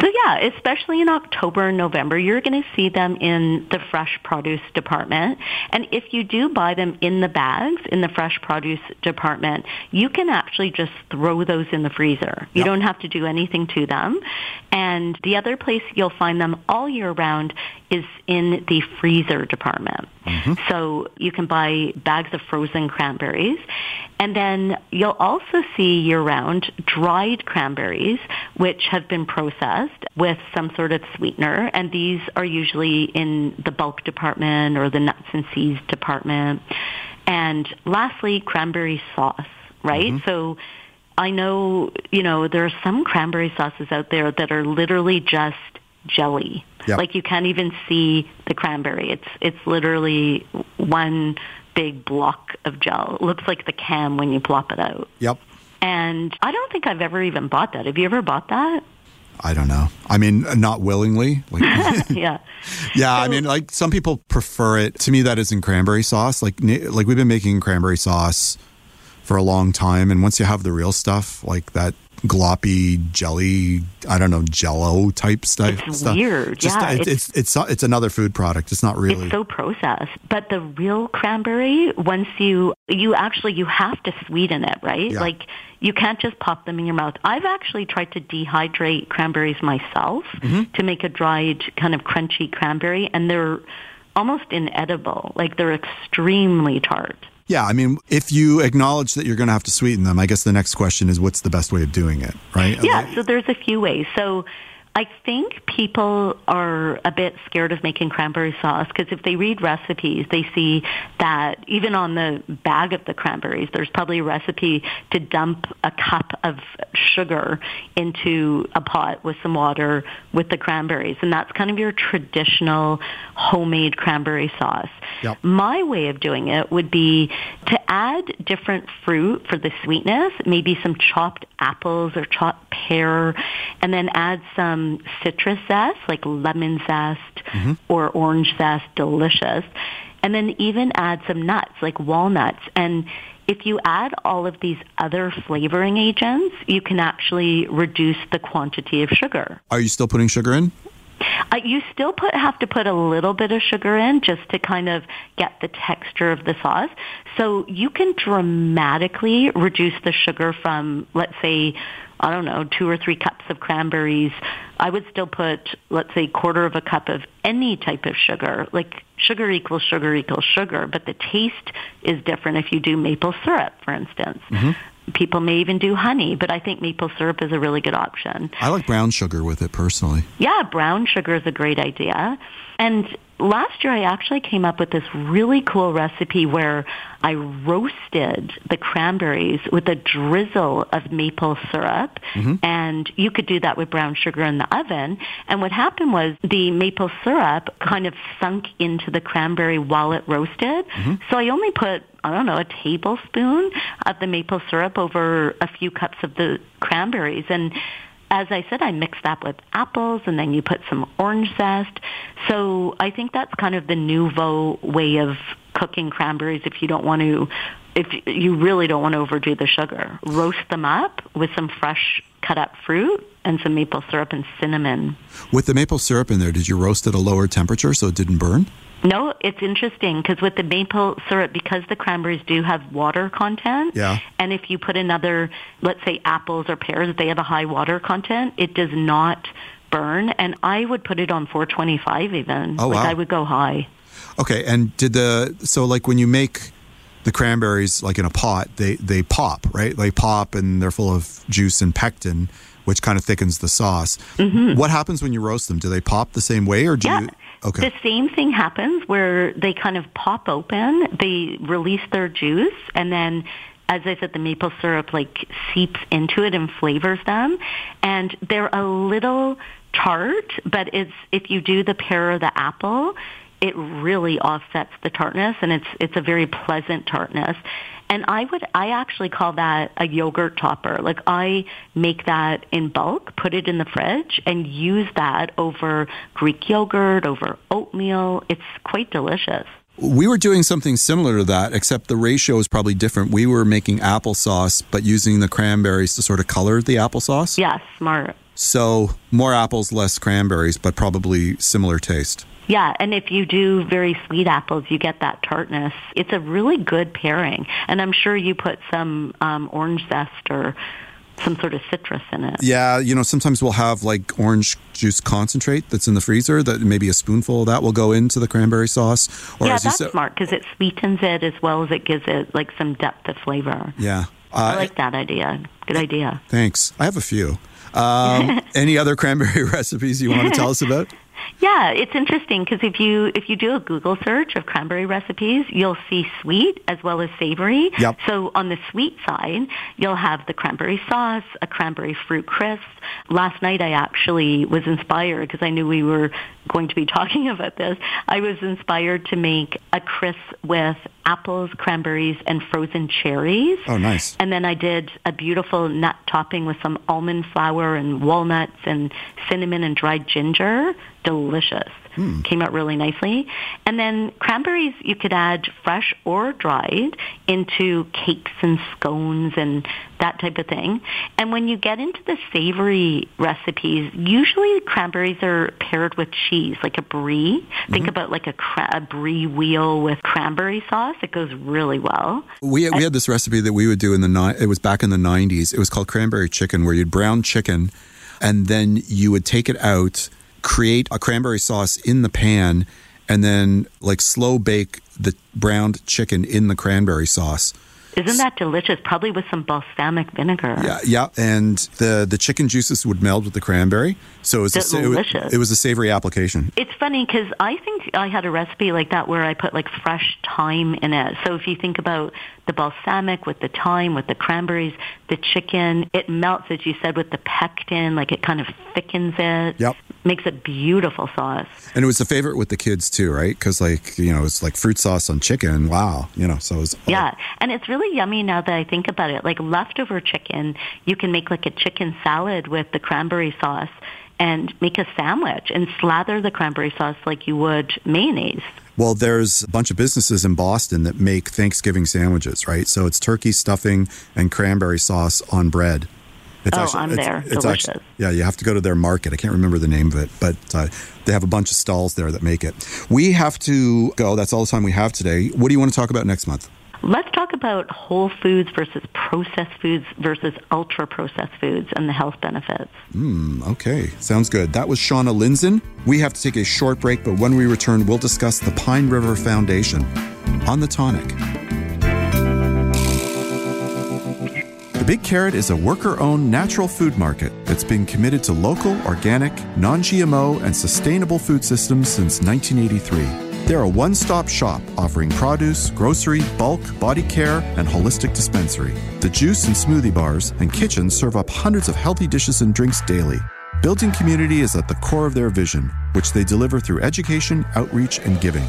So yeah, especially in October and November, you're going to see them in the fresh produce department. And if you do buy them in the bags in the fresh produce department, you can actually just throw those in the freezer. You Yep. don't have to do anything to them. And the other place you'll find them all year round is in the freezer department. Mm-hmm. So you can buy bags of frozen cranberries. And then you'll also see year-round dried cranberries, which have been processed with some sort of sweetener. And these are usually in the bulk department or the nuts and seeds department. And lastly, cranberry sauce, right? Mm-hmm. So I know, you know, there are some cranberry sauces out there that are literally just jelly. Yep. Like you can't even see the cranberry. It's it's literally one big block of gel. It looks like the can when you plop it out. Yep. And I don't think I've ever even bought that. Have you ever bought that? I don't know. I mean, not willingly. Like, yeah. yeah, I mean, like some people prefer it. To me, that isn't cranberry sauce. Like, like we've been making cranberry sauce for a long time, and once you have the real stuff, like that gloppy jelly, I don't know, Jello type stuff. It's stuff. weird, Just, yeah, it- it's, it's it's another food product. It's not really. It's so processed. But the real cranberry, once you you actually you have to sweeten it, right? Yeah. Like you can't just pop them in your mouth. I've actually tried to dehydrate cranberries myself Mm-hmm. to make a dried kind of crunchy cranberry and they're almost inedible. Like they're extremely tart. Yeah, I mean, if you acknowledge that you're going to have to sweeten them, I guess the next question is, what's the best way of doing it, right? Yeah, so there's a few ways. So I think people are a bit scared of making cranberry sauce because if they read recipes, they see that even on the bag of the cranberries, there's probably a recipe to dump a cup of sugar into a pot with some water with the cranberries. And that's kind of your traditional homemade cranberry sauce. Yep. My way of doing it would be to add different fruit for the sweetness, maybe some chopped apples or chopped pear, and then add some citrus zest, like lemon zest or orange zest, delicious. And then even add some nuts, like walnuts. And if you add all of these other flavoring agents, you can actually reduce the quantity of sugar. Are you still putting sugar in? Uh, you still put have to put a little bit of sugar in just to kind of get the texture of the sauce. So you can dramatically reduce the sugar from, let's say, I don't know, two or three cups of cranberries. I would still put, let's say, quarter of a cup of any type of sugar. Like sugar equals sugar equals sugar, but the taste is different if you do maple syrup, for instance. Mm-hmm. People may even do honey, but I think maple syrup is a really good option. I like brown sugar with it personally. Yeah, brown sugar is a great idea. And last year I actually came up with this really cool recipe where I roasted the cranberries with a drizzle of maple syrup. Mm-hmm. And you could do that with brown sugar in the oven. And what happened was the maple syrup kind of sunk into the cranberry while it roasted. Mm-hmm. So I only put I don't know, a tablespoon of the maple syrup over a few cups of the cranberries. And as I said, I mixed that with apples and then you put some orange zest. So I think that's kind of the nouveau way of cooking cranberries if you don't want to, if you really don't want to overdo the sugar. Roast them up with some fresh cut up fruit and some maple syrup and cinnamon. With the maple syrup in there, did you roast at a lower temperature so it didn't burn? No, it's interesting because with the maple syrup, because the cranberries do have water content, Yeah. and if you put another, let's say apples or pears, they have a high water content, it does not burn. And I would put it on 425 even. Oh, like wow. I would go high. Okay, and did the so like when you make the cranberries like in a pot, they they pop, right? They pop and they're full of juice and pectin, which kind of thickens the sauce. What happens when you roast them? Do they pop the same way or do Mm-hmm. Yeah. you Okay. The same thing happens where they kind of pop open, they release their juice, and then as I said, the maple syrup like seeps into it and flavors them. And they're a little tart, but it's, if you do the pear or the apple, it really offsets the tartness and it's, it's a very pleasant tartness. And I would, I actually call that a yogurt topper. Like I make that in bulk, put it in the fridge and use that over Greek yogurt, over oatmeal. It's quite delicious. We were doing something similar to that, except the ratio is probably different. We were making applesauce, but using the cranberries to sort of color the applesauce. Yeah, smart. So more apples, less cranberries, but probably similar taste. Yeah, and if you do very sweet apples, you get that tartness. It's a really good pairing, and I'm sure you put some um, orange zest or some sort of citrus in it. Yeah, you know, sometimes we'll have like orange juice concentrate that's in the freezer. That maybe a spoonful of that will go into the cranberry sauce. Or yeah, that's smart because it sweetens it as well as it gives it like some depth of flavor. Yeah, uh, I like that idea. Good idea. Thanks. I have a few. Um, any other cranberry recipes you want to tell us about? Yeah, it's interesting because if you if you do a Google search of cranberry recipes, you'll see sweet as well as savory. Yep. So on the sweet side, you'll have the cranberry sauce, a cranberry fruit crisp. Last night I actually was inspired because I knew we were going to be talking about this. I was inspired to make a crisp with apples, cranberries, and frozen cherries. Oh, nice. And then I did a beautiful nut topping with some almond flour and walnuts and cinnamon and dried ginger. Delicious. Mm. Came out really nicely. And then cranberries you could add fresh or dried into cakes and scones and that type of thing. And when you get into the savory recipes, usually cranberries are paired with cheese, like a brie. Mm-hmm. Think about like a, cra- a brie wheel with cranberry sauce. It goes really well. We, we had this recipe that we would do in the, ni- it was back in the 90s. It was called cranberry chicken, where you'd brown chicken and then you would take it out – create a cranberry sauce in the pan and then like slow bake the browned chicken in the cranberry sauce. Isn't that delicious? Probably with some balsamic vinegar. Yeah, yeah, and the the chicken juices would meld with the cranberry, so it was delicious. A, it, was a savory application. It's funny because I think I had a recipe like that where I put like fresh thyme in it. So if you think about the balsamic with the thyme, with the cranberries, the chicken, it melts as you said with the pectin, like it kind of thickens it. Yep makes a beautiful sauce. And it was a favorite with the kids too, right? Because like you know, it's like fruit sauce on chicken. Wow, you know, so it was. Uh, yeah, and it's really yummy now that I think about it. Like leftover chicken, you can make like a chicken salad with the cranberry sauce and make a sandwich and slather the cranberry sauce like you would mayonnaise. Well, there's a bunch of businesses in Boston that make Thanksgiving sandwiches, right? So it's turkey stuffing and cranberry sauce on bread. It's oh, actually, I'm it's, there. It's Delicious. Actually, yeah, you have to go to their market. I can't remember the name of it, but uh, they have a bunch of stalls there that make it. We have to go. That's all the time we have today. What do you want to talk about next month? Let's talk about whole foods versus processed foods versus ultra processed foods and the health benefits. Mm, okay, sounds good. That was Shauna Lindzon. We have to take a short break, but when we return, we'll discuss the Pine River Foundation on the tonic. The Big Carrot is a worker owned natural food market that's been committed to local, organic, non GMO, and sustainable food systems since 1983. They're a one stop shop offering produce, grocery, bulk, body care, and holistic dispensary. The juice and smoothie bars and kitchen serve up hundreds of healthy dishes and drinks daily. Building community is at the core of their vision, which they deliver through education, outreach, and giving.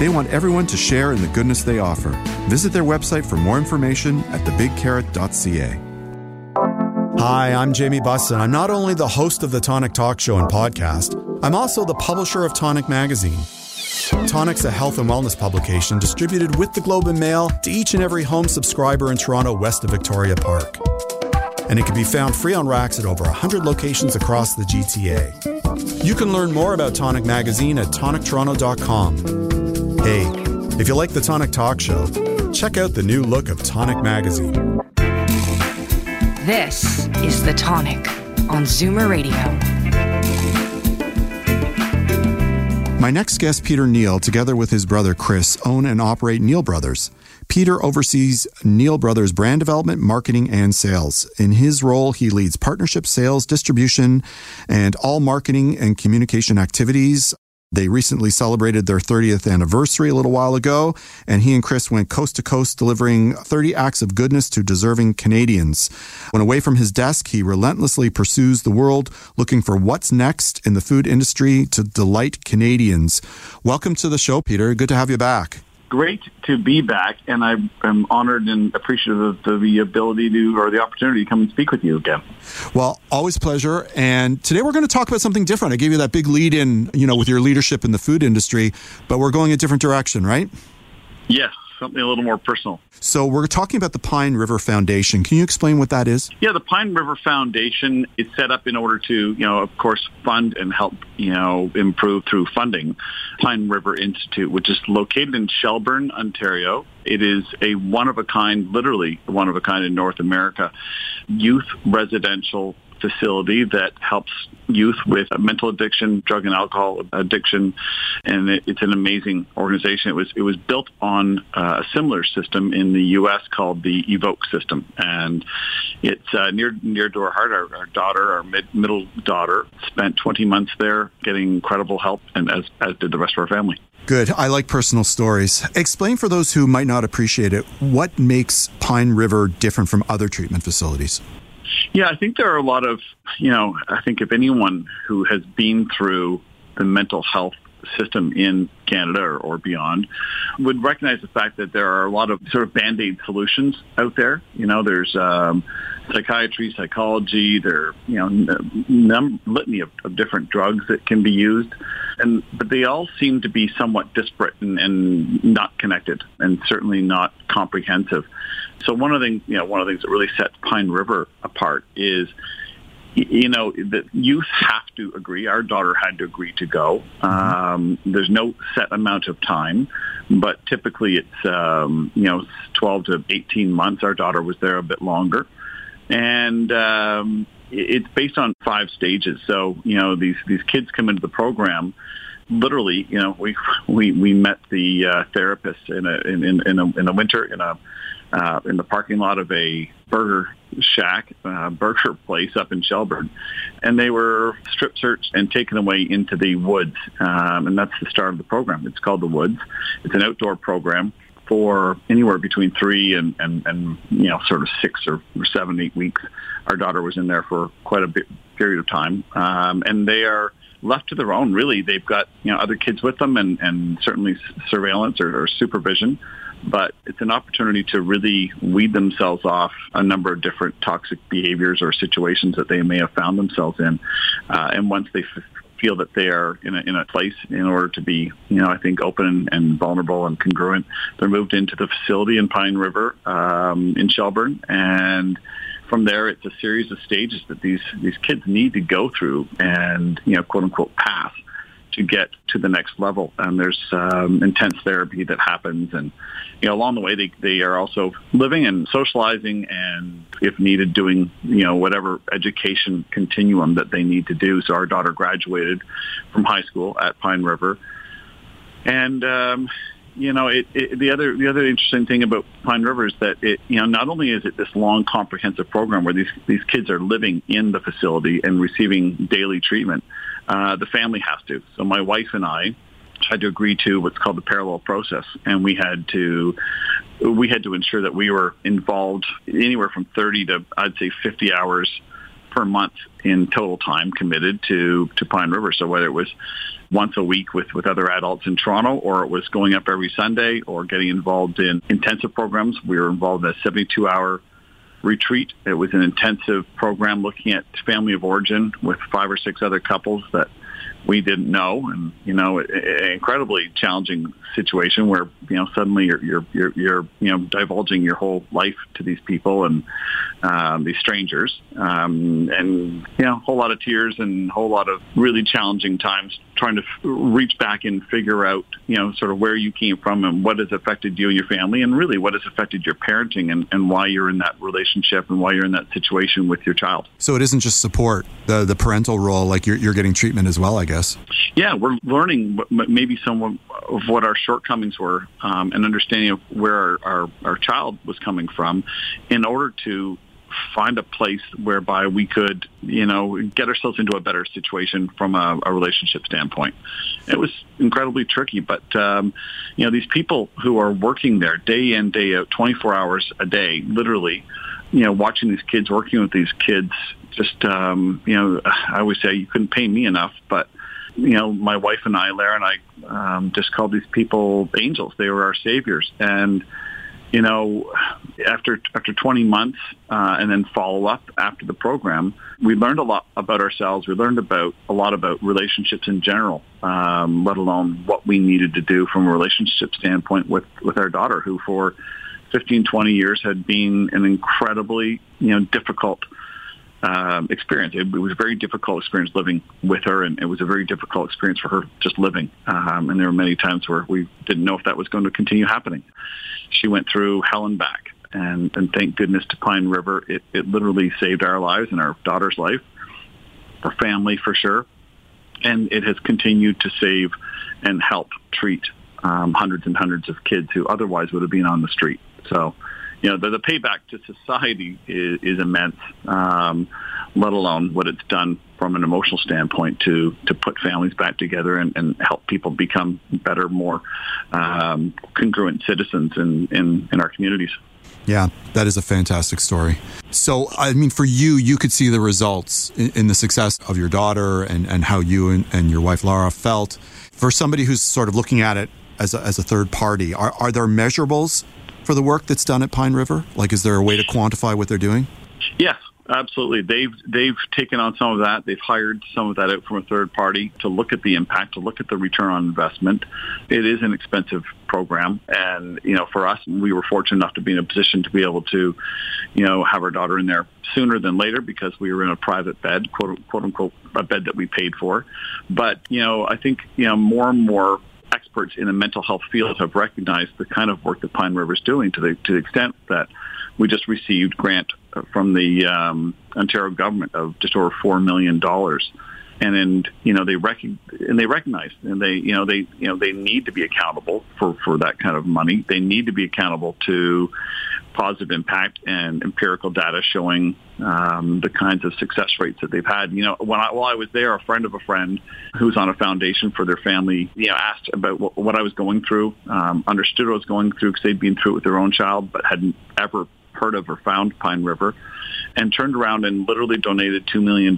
They want everyone to share in the goodness they offer. Visit their website for more information at thebigcarrot.ca. Hi, I'm Jamie Bussin. I'm not only the host of the Tonic Talk Show and podcast, I'm also the publisher of Tonic Magazine. Tonic's a health and wellness publication distributed with the Globe and Mail to each and every home subscriber in Toronto west of Victoria Park. And it can be found free on racks at over 100 locations across the GTA. You can learn more about Tonic Magazine at tonictoronto.com. Hey, if you like the Tonic Talk Show, check out the new look of Tonic Magazine. This is The Tonic on Zoomer Radio. My next guest, Peter Neal, together with his brother Chris, own and operate Neal Brothers. Peter oversees Neal Brothers brand development, marketing, and sales. In his role, he leads partnership, sales, distribution, and all marketing and communication activities They recently celebrated their 30th anniversary a little while ago, and he and Chris went coast to coast delivering 30 acts of goodness to deserving Canadians. When away from his desk, he relentlessly pursues the world looking for what's next in the food industry to delight Canadians. Welcome to the show, Peter. Good to have you back great to be back, and I am honored and appreciative of the ability to or the opportunity to come and speak with you again. Well, always pleasure. And today we're going to talk about something different. I gave you that big lead in, you know, with your leadership in the food industry, but we're going a different direction, right? Yes something a little more personal. So we're talking about the Pine River Foundation. Can you explain what that is? Yeah, the Pine River Foundation is set up in order to, you know, of course, fund and help, you know, improve through funding Pine River Institute, which is located in Shelburne, Ontario. It is a one of a kind, literally one of a kind in North America, youth residential facility that helps youth with mental addiction, drug and alcohol addiction, and it, it's an amazing organization. It was it was built on uh, a similar system in the U.S. called the Evoke system, and it's uh, near near to our heart. Our, our daughter, our mid, middle daughter, spent 20 months there getting incredible help, and as as did the rest of our family. Good. I like personal stories. Explain for those who might not appreciate it what makes Pine River different from other treatment facilities. Yeah, I think there are a lot of, you know, I think if anyone who has been through the mental health system in Canada or, or, beyond would recognize the fact that there are a lot of sort of band-aid solutions out there. You know, there's um, psychiatry, psychology, there, you know, num- litany of, of, different drugs that can be used. And, but they all seem to be somewhat disparate and, and not connected and certainly not comprehensive. So one of the things, you know, one of the things that really sets Pine River apart is, you know, that youth have to agree. Our daughter had to agree to go. Um, there's no set amount of time, but typically it's, um, you know, 12 to 18 months. Our daughter was there a bit longer. And, um, it's based on five stages. So, you know, these, these kids come into the program literally, you know, we we we met the uh, therapist in a in in in, a, in the winter in a uh, in the parking lot of a burger shack, uh, burger place up in Shelburne. And they were strip searched and taken away into the woods. Um, and that's the start of the program. It's called The Woods. It's an outdoor program for anywhere between three and, and, and you know, sort of six or, or seven, eight weeks. Our daughter was in there for quite a bit, period of time. Um, and they are left to their own, really. They've got, you know, other kids with them and, and certainly surveillance or, or supervision but it's an opportunity to really weed themselves off a number of different toxic behaviors or situations that they may have found themselves in. Uh, and once they f- feel that they are in a, in a place in order to be, you know, I think open and vulnerable and congruent, they're moved into the facility in Pine River um, in Shelburne and from there, it's a series of stages that these these kids need to go through and you know quote unquote pass to get to the next level. And there's um, intense therapy that happens, and you know along the way they they are also living and socializing, and if needed, doing you know whatever education continuum that they need to do. So our daughter graduated from high school at Pine River, and um, you know, it, it, the other the other interesting thing about Pine River is that it, you know, not only is it this long, comprehensive program where these these kids are living in the facility and receiving daily treatment, uh, the family has to. So my wife and I had to agree to what's called the parallel process, and we had to we had to ensure that we were involved anywhere from 30 to I'd say 50 hours per month in total time committed to to Pine River. So whether it was once a week with, with other adults in Toronto, or it was going up every Sunday, or getting involved in intensive programs. We were involved in a 72-hour retreat. It was an intensive program looking at family of origin with five or six other couples that we didn't know, and you know, an incredibly challenging situation where you know suddenly you're you're you're, you're you know divulging your whole life to these people and um, these strangers, um, and you know, a whole lot of tears and a whole lot of really challenging times trying to f- reach back and figure out you know sort of where you came from and what has affected you and your family, and really what has affected your parenting and, and why you're in that relationship and why you're in that situation with your child. So it isn't just support the the parental role, like you're you're getting treatment as well, I guess guess. Yeah, we're learning maybe some of what our shortcomings were um, and understanding of where our, our, our child was coming from in order to find a place whereby we could, you know, get ourselves into a better situation from a, a relationship standpoint. It was incredibly tricky, but um, you know, these people who are working there day in, day out, 24 hours a day, literally, you know, watching these kids, working with these kids, just, um, you know, I always say you couldn't pay me enough, but you know, my wife and I, Lara and I, um, just called these people angels. They were our saviors, and you know, after after 20 months uh, and then follow up after the program, we learned a lot about ourselves. We learned about a lot about relationships in general, um, let alone what we needed to do from a relationship standpoint with with our daughter, who for 15, 20 years had been an incredibly you know difficult um, experience. It, it, was a very difficult experience living with her, and it was a very difficult experience for her just living. Um, and there were many times where we didn't know if that was going to continue happening. She went through hell and back, and, and thank goodness to Pine River, it, it literally saved our lives and our daughter's life, our family for sure, and it has continued to save and help treat um, hundreds and hundreds of kids who otherwise would have been on the street. So you know, the, the payback to society is, is immense, um, let alone what it's done from an emotional standpoint to, to put families back together and, and help people become better, more um, congruent citizens in, in, in our communities. Yeah, that is a fantastic story. So, I mean, for you, you could see the results in, in the success of your daughter and, and how you and, and your wife, Laura, felt. For somebody who's sort of looking at it as a, as a third party, are, are there measurables for the work that's done at Pine River? Like, is there a way to quantify what they're doing? Yes, absolutely. They've they've taken on some of that. They've hired some of that out from a third party to look at the impact, to look at the return on investment. It is an expensive program, and you know, for us, we were fortunate enough to be in a position to be able to, you know, have our daughter in there sooner than later because we were in a private bed, quote, quote unquote, a bed that we paid for. But you know, I think you know more and more experts in the mental health field have recognized the kind of work that Pine River is doing to the to the extent that we just received grant from the um, Ontario government of just over four million and then you know they rec- and they recognize and they you know they you know they need to be accountable for for that kind of money. They need to be accountable to positive impact and empirical data showing um, the kinds of success rates that they've had. You know, when I, while I was there, a friend of a friend who's on a foundation for their family, you know, asked about what, what I was going through, um, understood what I was going through because they'd been through it with their own child, but hadn't ever heard of or found Pine River, and turned around and literally donated $2 million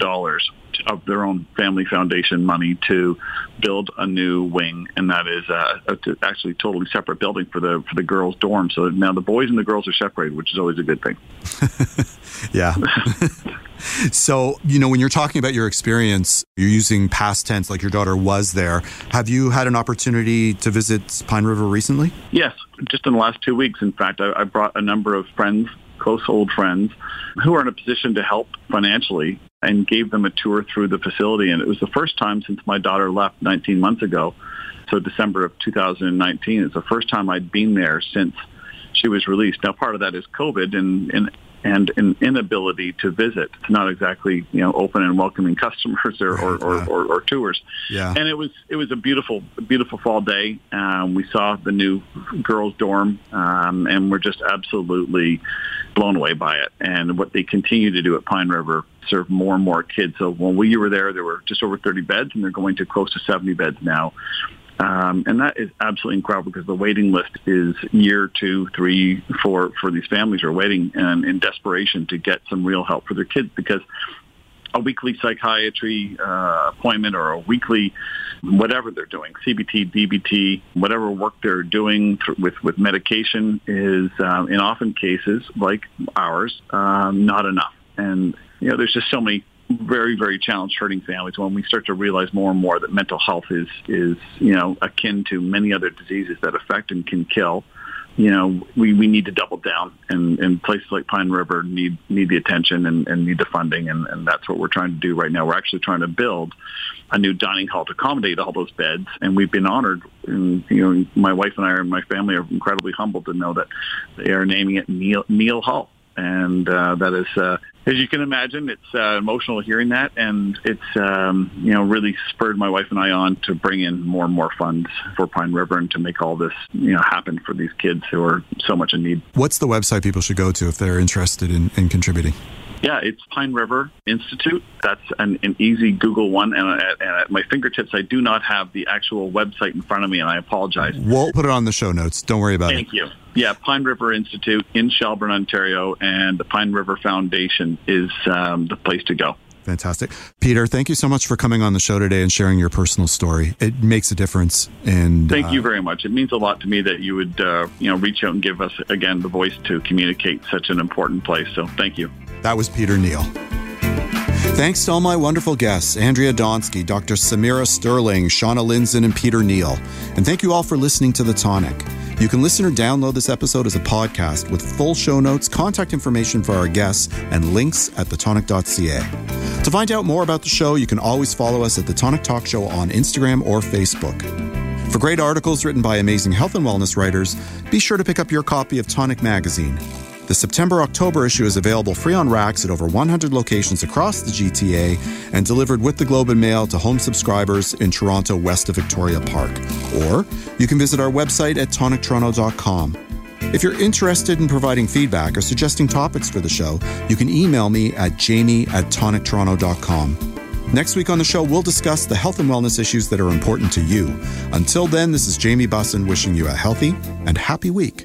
of their own family foundation money to build a new wing, and that is uh, a, actually totally separate building for the for the girls' dorm. So now the boys and the girls are separated, which is always a good thing. yeah. so you know when you're talking about your experience, you're using past tense, like your daughter was there. Have you had an opportunity to visit Pine River recently? Yes, just in the last two weeks. In fact, I, I brought a number of friends close old friends who are in a position to help financially and gave them a tour through the facility. And it was the first time since my daughter left 19 months ago. So December of 2019 is the first time I'd been there since she was released. Now, part of that is COVID and, and and an inability to visit. It's not exactly you know open and welcoming customers or, or, or, or, or tours. Yeah. And it was it was a beautiful beautiful fall day. Um, we saw the new girls' dorm, um, and we're just absolutely blown away by it. And what they continue to do at Pine River serve more and more kids. So when we were there, there were just over 30 beds, and they're going to close to 70 beds now. Um, and that is absolutely incredible because the waiting list is year two, three, four for these families who are waiting and in desperation to get some real help for their kids because a weekly psychiatry uh, appointment or a weekly whatever they're doing, CBT, DBT, whatever work they're doing th- with, with medication is um, in often cases like ours, um, not enough. And, you know, there's just so many very, very challenged hurting families when we start to realize more and more that mental health is, is, you know, akin to many other diseases that affect and can kill. You know, we, we need to double down and, and places like Pine River need, need the attention and, and need the funding. And, and that's what we're trying to do right now. We're actually trying to build a new dining hall to accommodate all those beds. And we've been honored. And, you know, my wife and I and my family are incredibly humbled to know that they are naming it Neal, Neal Hall and uh, that is, uh, as you can imagine, it's uh, emotional hearing that, and it's um, you know really spurred my wife and I on to bring in more and more funds for Pine River and to make all this you know happen for these kids who are so much in need. What's the website people should go to if they're interested in, in contributing? Yeah, it's Pine River Institute. That's an, an easy Google one. And at, and at, my fingertips, I do not have the actual website in front of me, and I apologize. We'll put it on the show notes. Don't worry about Thank it. Thank you. Yeah, Pine River Institute in Shelburne, Ontario, and the Pine River Foundation is um, the place to go. Fantastic. Peter, thank you so much for coming on the show today and sharing your personal story. It makes a difference. And thank uh, you very much. It means a lot to me that you would, uh, you know, reach out and give us again the voice to communicate such an important place. So thank you. That was Peter Neal. Thanks to all my wonderful guests, Andrea Donsky, Dr. Samira Sterling, Shauna Lindzon, and Peter Neal. And thank you all for listening to The Tonic. You can listen or download this episode as a podcast with full show notes, contact information for our guests, and links at thetonic.ca. To find out more about the show, you can always follow us at The Tonic Talk Show on Instagram or Facebook. For great articles written by amazing health and wellness writers, be sure to pick up your copy of Tonic Magazine. The September October issue is available free on racks at over 100 locations across the GTA and delivered with the Globe and Mail to home subscribers in Toronto, west of Victoria Park. Or you can visit our website at tonictoronto.com. If you're interested in providing feedback or suggesting topics for the show, you can email me at jamie at tonictoronto.com. Next week on the show, we'll discuss the health and wellness issues that are important to you. Until then, this is Jamie Bussin wishing you a healthy and happy week.